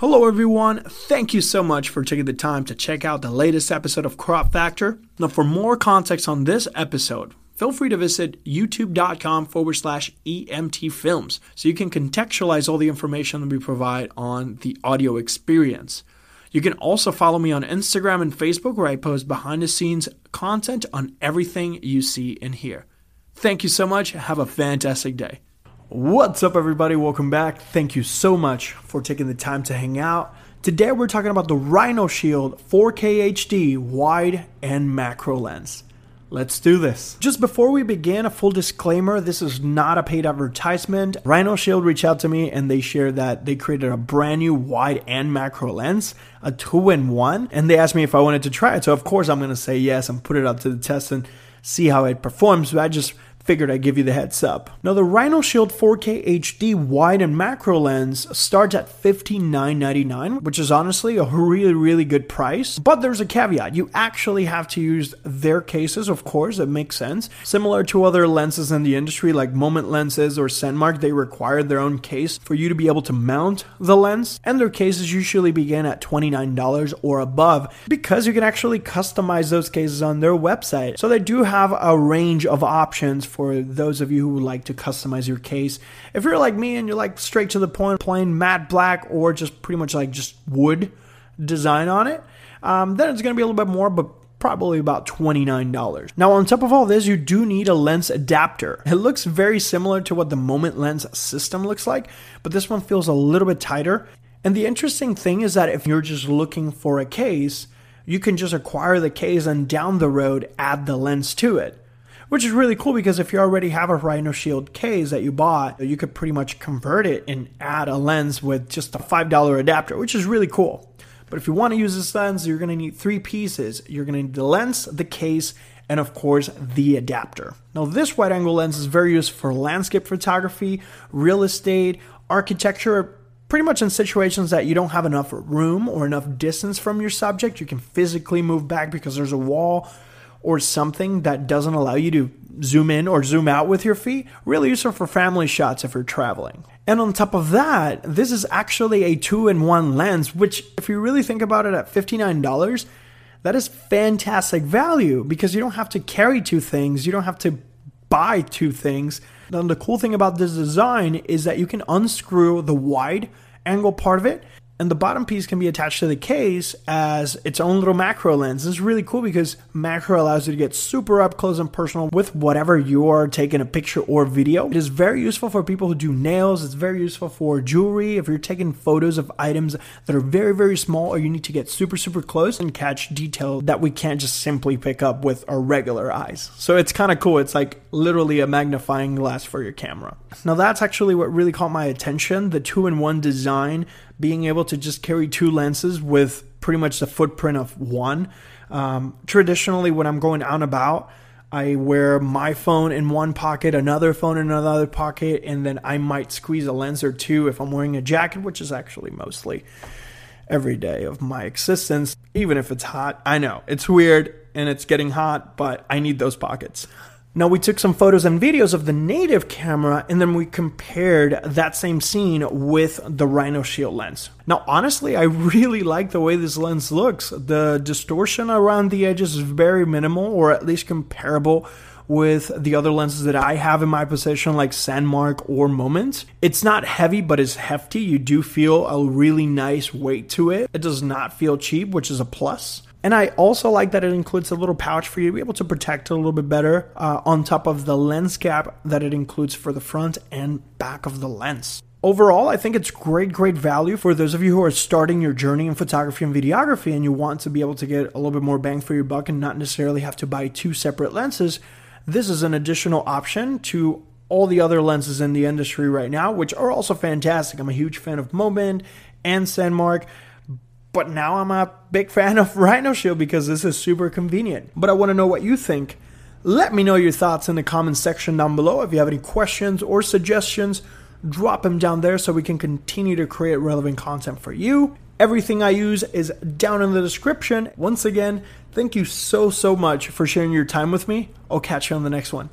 Hello, everyone. Thank you so much for taking the time to check out the latest episode of Crop Factor. Now, for more context on this episode, feel free to visit youtube.com forward slash EMT films so you can contextualize all the information that we provide on the audio experience. You can also follow me on Instagram and Facebook where I post behind the scenes content on everything you see and hear. Thank you so much. Have a fantastic day. What's up, everybody? Welcome back. Thank you so much for taking the time to hang out. Today, we're talking about the Rhino Shield 4K HD wide and macro lens. Let's do this. Just before we begin, a full disclaimer this is not a paid advertisement. Rhino Shield reached out to me and they shared that they created a brand new wide and macro lens, a two in one, and they asked me if I wanted to try it. So, of course, I'm going to say yes and put it up to the test and see how it performs. But I just figured I'd give you the heads up. Now, the Rhino Shield 4K HD wide and macro lens starts at $59.99, which is honestly a really, really good price. But there's a caveat you actually have to use their cases, of course, it makes sense. Similar to other lenses in the industry, like Moment lenses or Sandmarc, they require their own case for you to be able to mount the lens, and their cases usually begin at $29 or above because you can actually customize those cases on their website. So they do have a range of options for those of you who would like to customize your case. If you're like me and you're like straight to the point, plain matte black or just pretty much like just wood design on it, um, then it's going to be a little bit more, but probably about $29. Now, on top of all this, you do need a lens adapter. It looks very similar to what the Moment lens system looks like, but this one feels a little bit tighter. And the interesting thing is that if you're just looking for a case, you can just acquire the case and down the road add the lens to it which is really cool because if you already have a Rhino Shield case that you bought, you could pretty much convert it and add a lens with just a $5 adapter, which is really cool. But if you want to use this lens, you're going to need three pieces. You're going to need the lens, the case, and of course, the adapter. Now, this wide angle lens is very useful for landscape photography, real estate, architecture, pretty much in situations that you don't have enough room or enough distance from your subject. You can physically move back because there's a wall or something that doesn't allow you to zoom in or zoom out with your feet, really useful for family shots if you're traveling. And on top of that, this is actually a two in one lens, which, if you really think about it at $59, that is fantastic value because you don't have to carry two things, you don't have to buy two things. Now, the cool thing about this design is that you can unscrew the wide angle part of it and the bottom piece can be attached to the case as its own little macro lens. This is really cool because macro allows you to get super up close and personal with whatever you are taking a picture or video. It is very useful for people who do nails. It's very useful for jewelry. If you're taking photos of items that are very, very small or you need to get super, super close and catch detail that we can't just simply pick up with our regular eyes. So it's kind of cool. It's like literally a magnifying glass for your camera. Now that's actually what really caught my attention. The two in one design being able to just carry two lenses with pretty much the footprint of one. Um, traditionally, when I'm going out and about, I wear my phone in one pocket, another phone in another pocket, and then I might squeeze a lens or two if I'm wearing a jacket, which is actually mostly every day of my existence, even if it's hot. I know it's weird and it's getting hot, but I need those pockets. Now, we took some photos and videos of the native camera and then we compared that same scene with the Rhino Shield lens. Now, honestly, I really like the way this lens looks. The distortion around the edges is very minimal, or at least comparable with the other lenses that I have in my possession, like Sandmarc or Moment. It's not heavy, but it's hefty. You do feel a really nice weight to it. It does not feel cheap, which is a plus. And I also like that it includes a little pouch for you to be able to protect it a little bit better uh, on top of the lens cap that it includes for the front and back of the lens. Overall, I think it's great, great value for those of you who are starting your journey in photography and videography and you want to be able to get a little bit more bang for your buck and not necessarily have to buy two separate lenses. This is an additional option to all the other lenses in the industry right now, which are also fantastic. I'm a huge fan of Moment and Sandmarc. But now I'm a big fan of Rhino Shield because this is super convenient. But I want to know what you think. Let me know your thoughts in the comment section down below. If you have any questions or suggestions, drop them down there so we can continue to create relevant content for you. Everything I use is down in the description. Once again, thank you so, so much for sharing your time with me. I'll catch you on the next one.